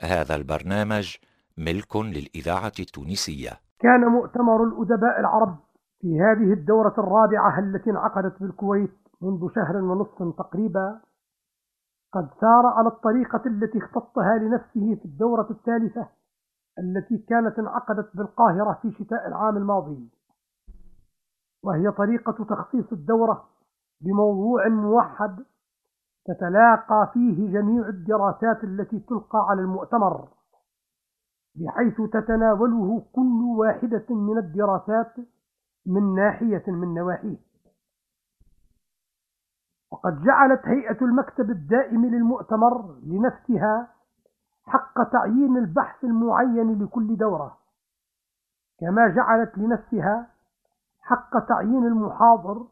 هذا البرنامج ملك للإذاعة التونسية. كان مؤتمر الأدباء العرب في هذه الدورة الرابعة التي انعقدت بالكويت منذ شهر ونصف تقريبا. قد سار على الطريقة التي اختطها لنفسه في الدورة الثالثة التي كانت انعقدت بالقاهرة في شتاء العام الماضي. وهي طريقة تخصيص الدورة بموضوع موحد تتلاقى فيه جميع الدراسات التي تلقى على المؤتمر بحيث تتناوله كل واحدة من الدراسات من ناحية من نواحيه. وقد جعلت هيئة المكتب الدائم للمؤتمر لنفسها حق تعيين البحث المعين لكل دورة. كما جعلت لنفسها حق تعيين المحاضر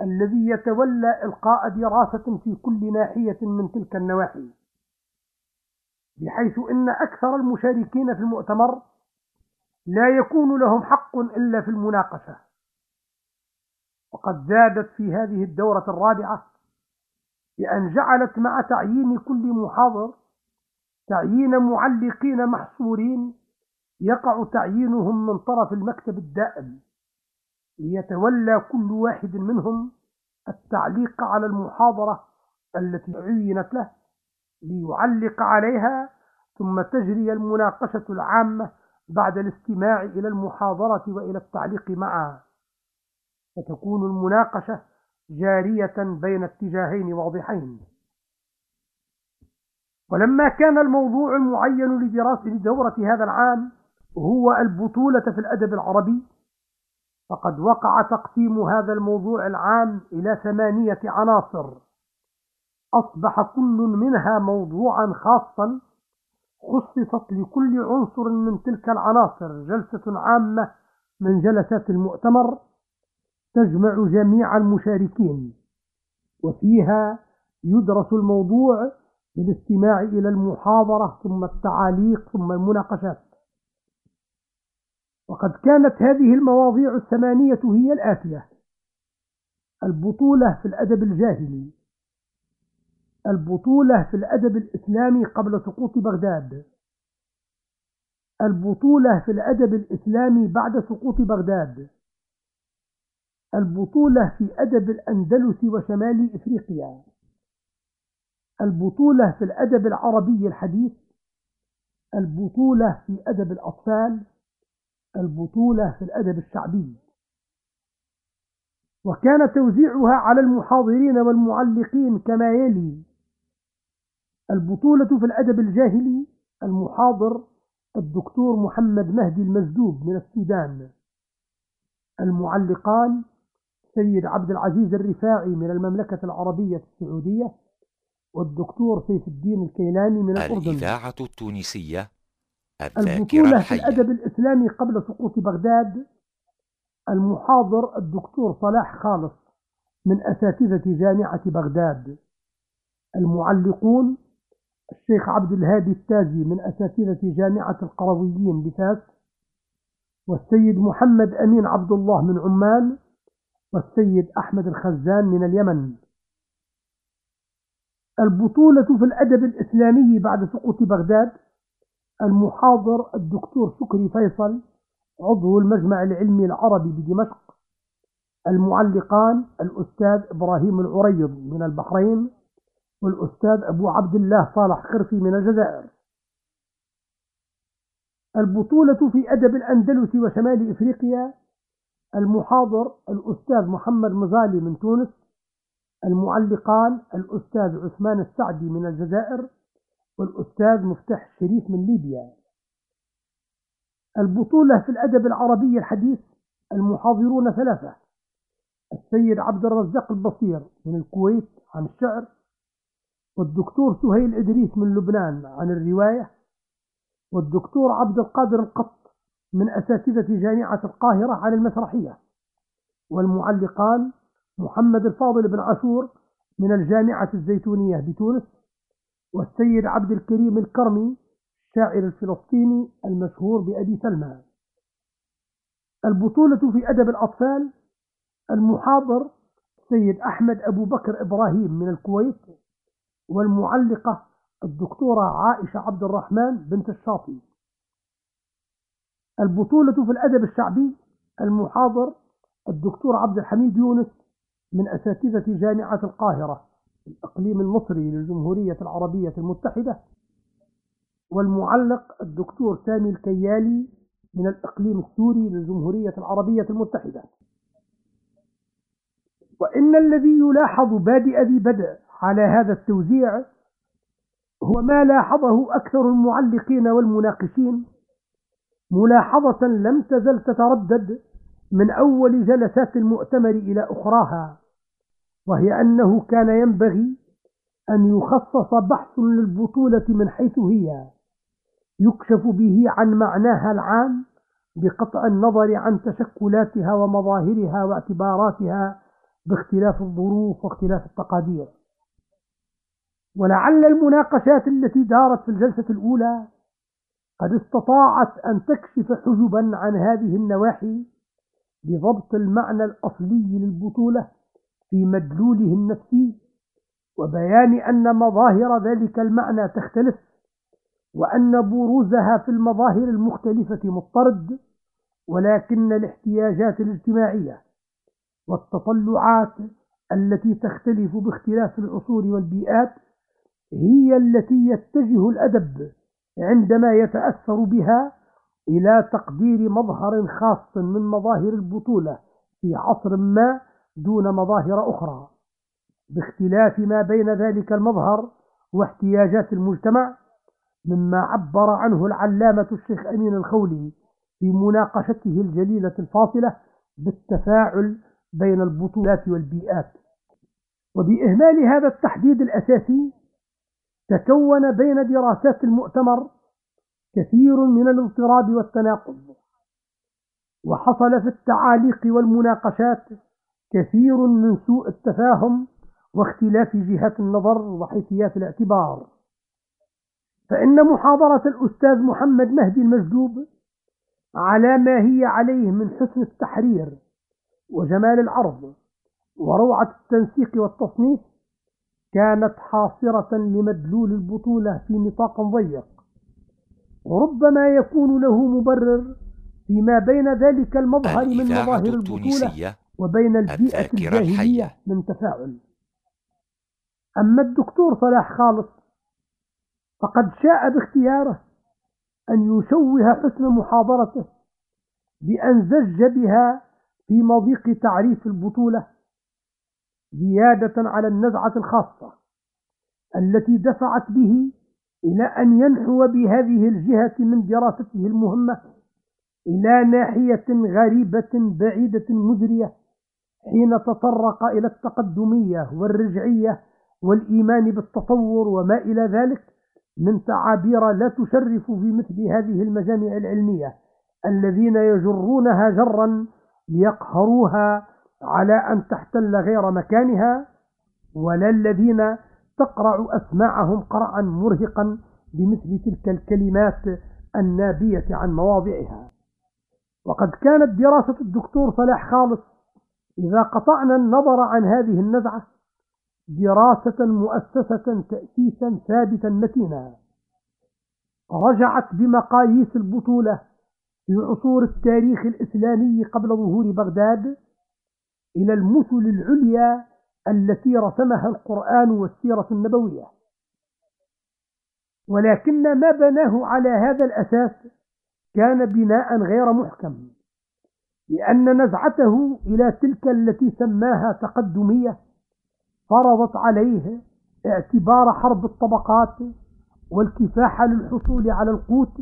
الذي يتولى إلقاء دراسة في كل ناحية من تلك النواحي بحيث إن أكثر المشاركين في المؤتمر لا يكون لهم حق إلا في المناقشة. وقد زادت في هذه الدورة الرابعة بأن جعلت مع تعيين كل محاضر تعيين معلقين محصورين يقع تعيينهم من طرف المكتب الدائم. ليتولى كل واحد منهم التعليق على المحاضرة التي عينت له ليعلق عليها ثم تجري المناقشة العامة بعد الاستماع إلى المحاضرة وإلى التعليق معها. فتكون المناقشة جارية بين اتجاهين واضحين. ولما كان الموضوع المعين لدراسة دورة هذا العام هو البطولة في الأدب العربي فقد وقع تقسيم هذا الموضوع العام إلى ثمانية عناصر. أصبح كل منها موضوعا خاصا خصصت لكل عنصر من تلك العناصر جلسة عامة من جلسات المؤتمر تجمع جميع المشاركين وفيها يدرس الموضوع بالاستماع إلى المحاضرة ثم التعاليق ثم المناقشات. وقد كانت هذه المواضيع الثمانية هي الآتية. البطولة في الأدب الجاهلي. البطولة في الأدب الإسلامي قبل سقوط بغداد. البطولة في الأدب الإسلامي بعد سقوط بغداد. البطولة في أدب الأندلس وشمال إفريقيا. البطولة في الأدب العربي الحديث. البطولة في أدب الأطفال. البطولة في الأدب الشعبي. وكان توزيعها على المحاضرين والمعلقين كما يلي. البطولة في الأدب الجاهلي المحاضر الدكتور محمد مهدي المجدوب من السودان. المعلقان سيد عبد العزيز الرفاعي من المملكة العربية السعودية والدكتور سيف الدين الكيلاني من الأردن. الإذاعة التونسية البطولة في الأدب الإسلامي قبل سقوط بغداد المحاضر الدكتور صلاح خالص من أساتذة جامعة بغداد. المعلقون الشيخ عبد الهادي التازي من أساتذة جامعة القرويين بفاس والسيد محمد أمين عبد الله من عمان والسيد أحمد الخزان من اليمن. البطولة في الأدب الإسلامي بعد سقوط بغداد المحاضر الدكتور شكري فيصل عضو المجمع العلمي العربي بدمشق المعلقان الأستاذ إبراهيم العريض من البحرين والأستاذ أبو عبد الله صالح خرفي من الجزائر. البطولة في أدب الأندلس وشمال إفريقيا المحاضر الأستاذ محمد مزالي من تونس المعلقان الأستاذ عثمان السعدي من الجزائر والأستاذ مفتاح الشريف من ليبيا. البطولة في الأدب العربي الحديث المحاضرون ثلاثة. السيد عبد الرزاق البصير من الكويت عن الشعر. والدكتور سهيل إدريس من لبنان عن الرواية. والدكتور عبد القادر القط من أساتذة جامعة القاهرة عن المسرحية. والمعلقان محمد الفاضل بن عاشور من الجامعة الزيتونية بتونس. والسيد عبد الكريم الكرمي الشاعر الفلسطيني المشهور بأبي سلمى. البطولة في أدب الأطفال المحاضر السيد أحمد أبو بكر إبراهيم من الكويت والمعلقة الدكتورة عائشة عبد الرحمن بنت الشاطئ. البطولة في الأدب الشعبي المحاضر الدكتور عبد الحميد يونس من أساتذة جامعة القاهرة. الإقليم المصري للجمهورية العربية المتحدة والمعلق الدكتور سامي الكيالي من الإقليم السوري للجمهورية العربية المتحدة. وإن الذي يلاحظ بادئ ذي بدء على هذا التوزيع هو ما لاحظه أكثر المعلقين والمناقشين ملاحظة لم تزل تتردد من أول جلسات المؤتمر إلى أخراها. وهي أنه كان ينبغي أن يخصص بحث للبطولة من حيث هي يكشف به عن معناها العام بقطع النظر عن تشكلاتها ومظاهرها واعتباراتها باختلاف الظروف واختلاف التقادير. ولعل المناقشات التي دارت في الجلسة الأولى قد استطاعت أن تكشف حجبا عن هذه النواحي بضبط المعنى الأصلي للبطولة في مدلوله النفسي وبيان أن مظاهر ذلك المعنى تختلف وأن بروزها في المظاهر المختلفة مضطرد ولكن الاحتياجات الاجتماعية والتطلعات التي تختلف باختلاف العصور والبيئات هي التي يتجه الأدب عندما يتأثر بها إلى تقدير مظهر خاص من مظاهر البطولة في عصر ما دون مظاهر أخرى باختلاف ما بين ذلك المظهر واحتياجات المجتمع مما عبر عنه العلامة الشيخ أمين الخولي في مناقشته الجليلة الفاصلة بالتفاعل بين البطولات والبيئات. وبإهمال هذا التحديد الأساسي تكون بين دراسات المؤتمر كثير من الاضطراب والتناقض وحصل في التعاليق والمناقشات كثير من سوء التفاهم واختلاف جهات النظر وحيثيات الاعتبار. فإن محاضرة الأستاذ محمد مهدي المجدوب على ما هي عليه من حسن التحرير وجمال العرض وروعة التنسيق والتصنيف كانت حاصرة لمدلول البطولة في نطاق ضيق. وربما يكون له مبرر فيما بين ذلك المظهر من مظاهر البطولة وبين البيئة الجاهلية من تفاعل. أما الدكتور صلاح خالص فقد شاء باختياره أن يشوه حسن محاضرته بأن زج بها في مضيق تعريف البطولة زيادة على النزعة الخاصة التي دفعت به إلى أن ينحو بهذه الجهة من دراسته المهمة إلى ناحية غريبة بعيدة مزرية. حين تطرق إلى التقدمية والرجعية والإيمان بالتطور وما إلى ذلك من تعابير لا تشرف في مثل هذه المجامع العلمية الذين يجرونها جرا ليقهروها على أن تحتل غير مكانها ولا الذين تقرع أسماعهم قرعا مرهقا بمثل تلك الكلمات النابية عن مواضعها. وقد كانت دراسة الدكتور صلاح خالص إذا قطعنا النظر عن هذه النزعة دراسة مؤسسة تأسيسا ثابتا متينا رجعت بمقاييس البطولة في عصور التاريخ الإسلامي قبل ظهور بغداد إلى المثل العليا التي رسمها القرآن والسيرة النبوية. ولكن ما بناه على هذا الأساس كان بناء غير محكم. لأن نزعته إلى تلك التي سماها تقدمية فرضت عليه اعتبار حرب الطبقات والكفاح للحصول على القوت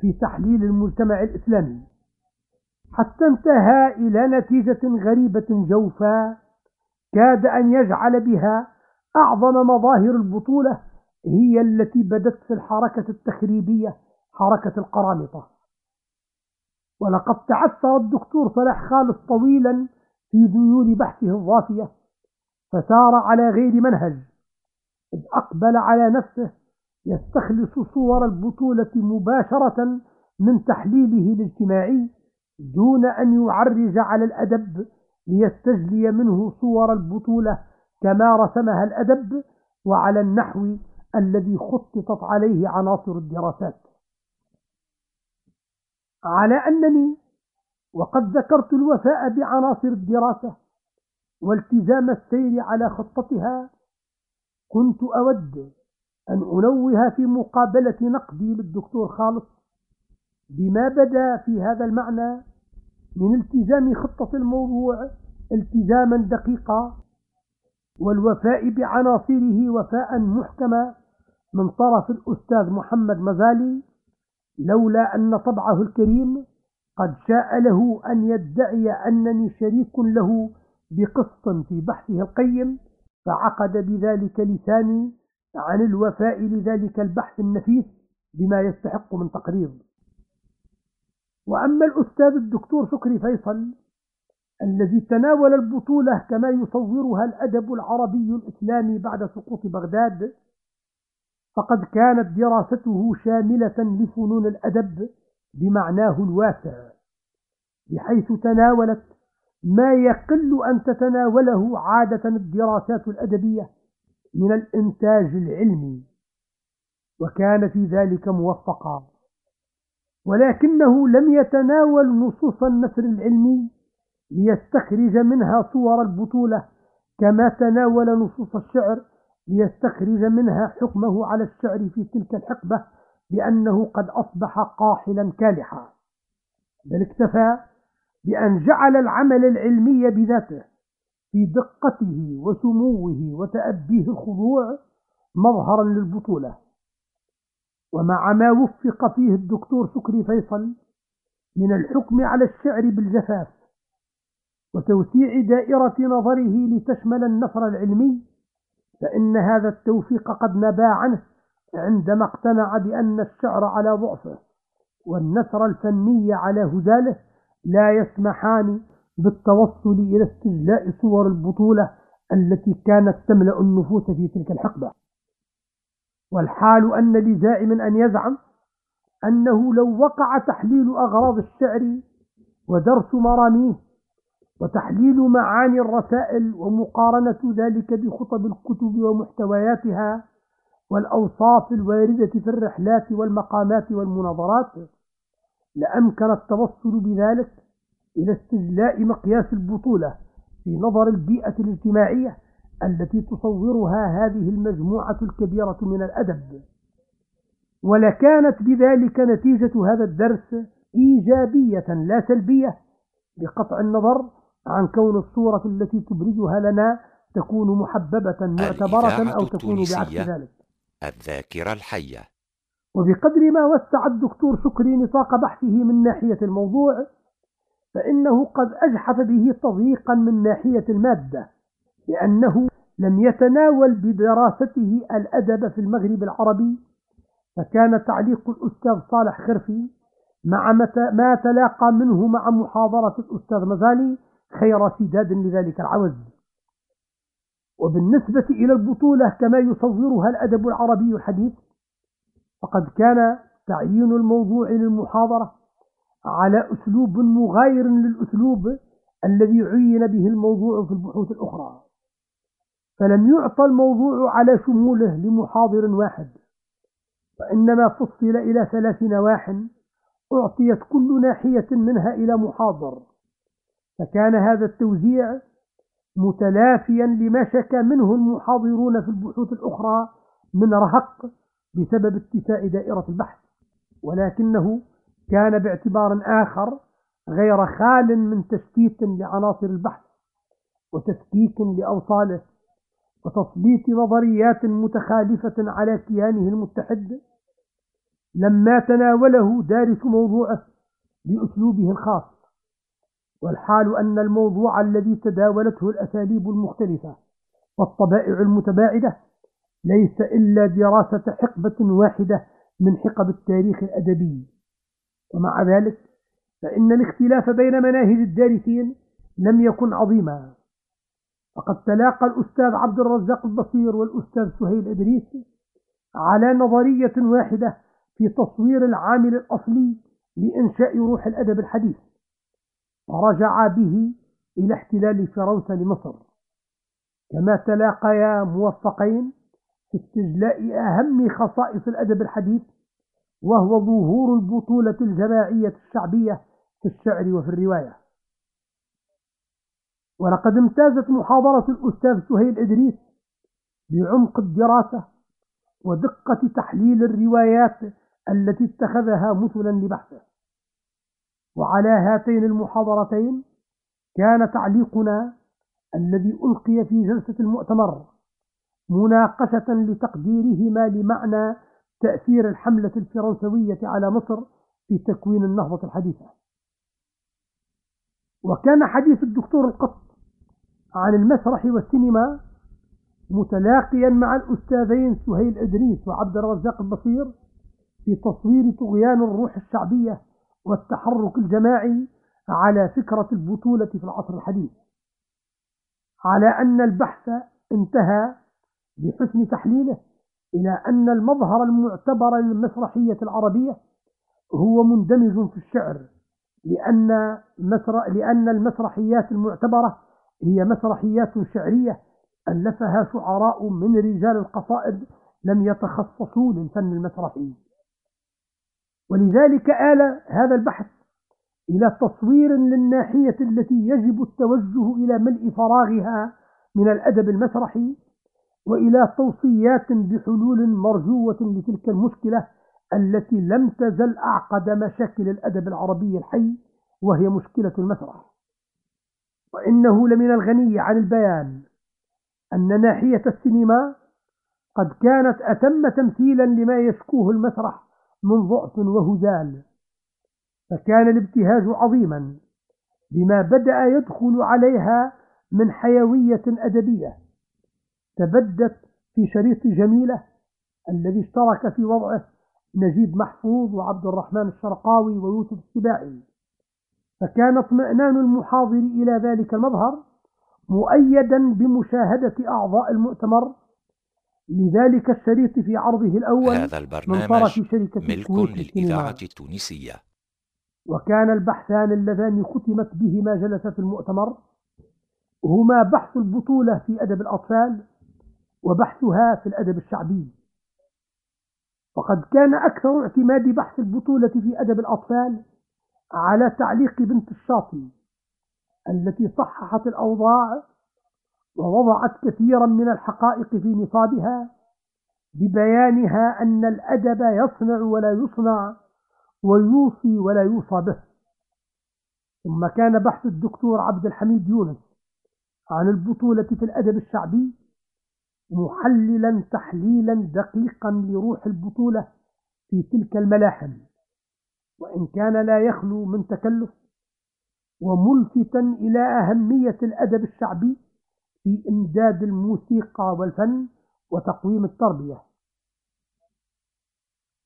في تحليل المجتمع الإسلامي. حتى انتهى إلى نتيجة غريبة جوفاء كاد أن يجعل بها أعظم مظاهر البطولة هي التي بدت في الحركة التخريبية حركة القرامطة. ولقد تعثر الدكتور صلاح خالص طويلا في ذيول بحثه الضافية فسار على غير منهج إذ أقبل على نفسه يستخلص صور البطولة مباشرة من تحليله الاجتماعي دون أن يعرج على الأدب ليستجلي منه صور البطولة كما رسمها الأدب وعلى النحو الذي خططت عليه عناصر الدراسات. على أنني وقد ذكرت الوفاء بعناصر الدراسة والتزام السير على خطتها كنت أود أن أنوه في مقابلة نقدي للدكتور خالص بما بدا في هذا المعنى من التزام خطة الموضوع التزاما دقيقا والوفاء بعناصره وفاء محكما من طرف الأستاذ محمد مزالي لولا أن طبعه الكريم قد شاء له أن يدعي أنني شريك له بقسط في بحثه القيم فعقد بذلك لساني عن الوفاء لذلك البحث النفيس بما يستحق من تقرير وأما الأستاذ الدكتور شكري فيصل الذي تناول البطولة كما يصورها الأدب العربي الإسلامي بعد سقوط بغداد فقد كانت دراسته شاملة لفنون الأدب بمعناه الواسع بحيث تناولت ما يقل أن تتناوله عادة الدراسات الأدبية من الإنتاج العلمي وكان في ذلك موفقا. ولكنه لم يتناول نصوص النثر العلمي ليستخرج منها صور البطولة كما تناول نصوص الشعر ليستخرج منها حكمه على الشعر في تلك الحقبة بأنه قد أصبح قاحلا كالحا. بل اكتفى بأن جعل العمل العلمي بذاته في دقته وسموه وتأبيه الخضوع مظهرا للبطولة. ومع ما وفق فيه الدكتور شكري فيصل من الحكم على الشعر بالجفاف وتوسيع دائرة نظره لتشمل النثر العلمي فإن هذا التوفيق قد نبا عنه عندما اقتنع بأن الشعر على ضعفه والنثر الفني على هزاله لا يسمحان بالتوصل إلى استجلاء صور البطولة التي كانت تملأ النفوس في تلك الحقبة. والحال أن لزائم أن يزعم أنه لو وقع تحليل أغراض الشعر ودرس مراميه وتحليل معاني الرسائل ومقارنة ذلك بخطب الكتب ومحتوياتها والأوصاف الواردة في الرحلات والمقامات والمناظرات لأمكن التوصل بذلك إلى استجلاء مقياس البطولة في نظر البيئة الاجتماعية التي تصورها هذه المجموعة الكبيرة من الأدب. ولكانت بذلك نتيجة هذا الدرس إيجابية لا سلبية بقطع النظر عن كون الصورة التي تبرزها لنا تكون محببة معتبرة أو تكون بعكس ذلك. الذاكرة الحية. وبقدر ما وسع الدكتور شكري نطاق بحثه من ناحية الموضوع فإنه قد أجحف به تضييقا من ناحية المادة لأنه لم يتناول بدراسته الأدب في المغرب العربي فكان تعليق الأستاذ صالح خرفي مع ما تلاقى منه مع محاضرة الأستاذ مزالي خير سداد لذلك العوز. وبالنسبة إلى البطولة كما يصورها الأدب العربي الحديث فقد كان تعيين الموضوع للمحاضرة على أسلوب مغاير للأسلوب الذي عين به الموضوع في البحوث الأخرى. فلم يعطى الموضوع على شموله لمحاضر واحد وإنما فصل إلى ثلاث نواح أعطيت كل ناحية منها إلى محاضر. فكان هذا التوزيع متلافيا لما شكى منه المحاضرون في البحوث الأخرى من رهق بسبب اتساع دائرة البحث. ولكنه كان باعتبار آخر غير خال من تشتيت لعناصر البحث وتفكيك لأوصاله وتسليط نظريات متخالفة على كيانه المتحد. لما تناوله دارس موضوعه بأسلوبه الخاص. والحال أن الموضوع الذي تداولته الأساليب المختلفة والطبائع المتباعدة ليس إلا دراسة حقبة واحدة من حقب التاريخ الأدبي. ومع ذلك فإن الاختلاف بين مناهج الدارسين لم يكن عظيما. فقد تلاقى الأستاذ عبد الرزاق البصير والأستاذ سهيل إدريس على نظرية واحدة في تصوير العامل الأصلي لإنشاء روح الأدب الحديث. ورجع به إلى احتلال فرنسا لمصر. كما تلاقيا موفقين في استجلاء أهم خصائص الأدب الحديث وهو ظهور البطولة الجماعية الشعبية في الشعر وفي الرواية. ولقد امتازت محاضرة الأستاذ سهيل إدريس بعمق الدراسة ودقة تحليل الروايات التي اتخذها مثلا لبحثه. وعلى هاتين المحاضرتين كان تعليقنا الذي ألقي في جلسة المؤتمر مناقشة لتقديرهما لمعنى تأثير الحملة الفرنسوية على مصر في تكوين النهضة الحديثة. وكان حديث الدكتور القط عن المسرح والسينما متلاقيا مع الأستاذين سهيل إدريس وعبد الرزاق البصير في تصوير طغيان الروح الشعبية والتحرك الجماعي على فكرة البطولة في العصر الحديث على أن البحث انتهى بحسن تحليله إلى أن المظهر المعتبر للمسرحية العربية هو مندمج في الشعر لأن, لأن المسرحيات المعتبرة هي مسرحيات شعرية ألفها شعراء من رجال القصائد لم يتخصصوا للفن المسرحي. ولذلك آل هذا البحث إلى تصوير للناحية التي يجب التوجه إلى ملء فراغها من الأدب المسرحي وإلى توصيات بحلول مرجوة لتلك المشكلة التي لم تزل أعقد مشاكل الأدب العربي الحي وهي مشكلة المسرح. وإنه لمن الغني عن البيان أن ناحية السينما قد كانت أتم تمثيلا لما يشكوه المسرح من ضعف وهزال فكان الابتهاج عظيما بما بدأ يدخل عليها من حيوية أدبية تبدت في شريط جميلة الذي اشترك في وضعه نجيب محفوظ وعبد الرحمن الشرقاوي ويوسف السباعي. فكان اطمئنان المحاضر إلى ذلك المظهر مؤيدا بمشاهدة أعضاء المؤتمر لذلك الشريط في عرضه الأول هذا البرنامج ملك للإذاعة التونسية. وكان البحثان اللذان ختمت بهما جلسة المؤتمر. هما بحث البطولة في أدب الأطفال وبحثها في الأدب الشعبي. وقد كان أكثر اعتماد بحث البطولة في أدب الأطفال على تعليق بنت الشاطئ التي صححت الأوضاع ووضعت كثيرا من الحقائق في نصابها ببيانها أن الأدب يصنع ولا يصنع ويوصي ولا يوصى به. ثم كان بحث الدكتور عبد الحميد يونس عن البطولة في الأدب الشعبي محللا تحليلا دقيقا لروح البطولة في تلك الملاحم وإن كان لا يخلو من تكلف وملفتا إلى أهمية الأدب الشعبي في إمداد الموسيقى والفن وتقويم التربية.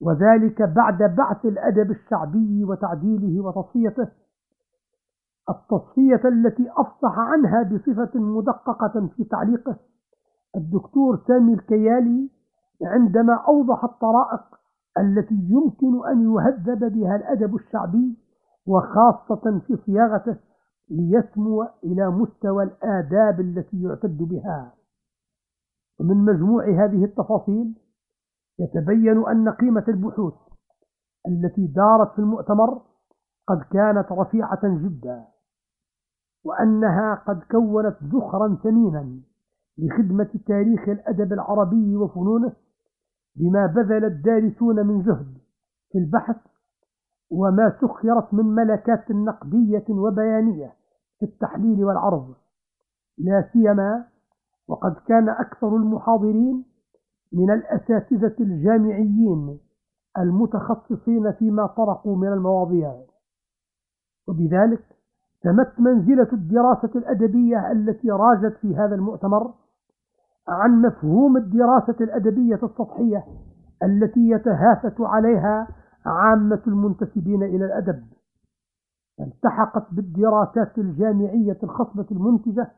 وذلك بعد بعث الأدب الشعبي وتعديله وتصفيته التصفية التي أفصح عنها بصفة مدققة في تعليقه الدكتور سامي الكيالي عندما أوضح الطرائق التي يمكن أن يهذب بها الأدب الشعبي وخاصة في صياغته ليسمو إلى مستوى الآداب التي يعتد بها. ومن مجموع هذه التفاصيل يتبين أن قيمة البحوث التي دارت في المؤتمر قد كانت رفيعة جدا وأنها قد كونت ذخرا ثمينا لخدمة تاريخ الأدب العربي وفنونه بما بذل الدارسون من جهد في البحث وما سخرت من ملكات نقدية وبيانية في التحليل والعرض. لا سيما وقد كان أكثر المحاضرين من الأساتذة الجامعيين المتخصصين فيما طرقوا من المواضيع. وبذلك تمت منزلة الدراسة الأدبية التي راجت في هذا المؤتمر عن مفهوم الدراسة الأدبية السطحية التي يتهافت عليها عامة المنتسبين إلى الأدب التحقت بالدراسات الجامعية الخصبة المنتجة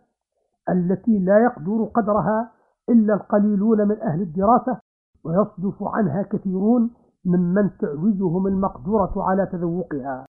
التي لا يقدر قدرها إلا القليلون من أهل الدراسة ويصدف عنها كثيرون ممن تعوزهم المقدرة على تذوقها.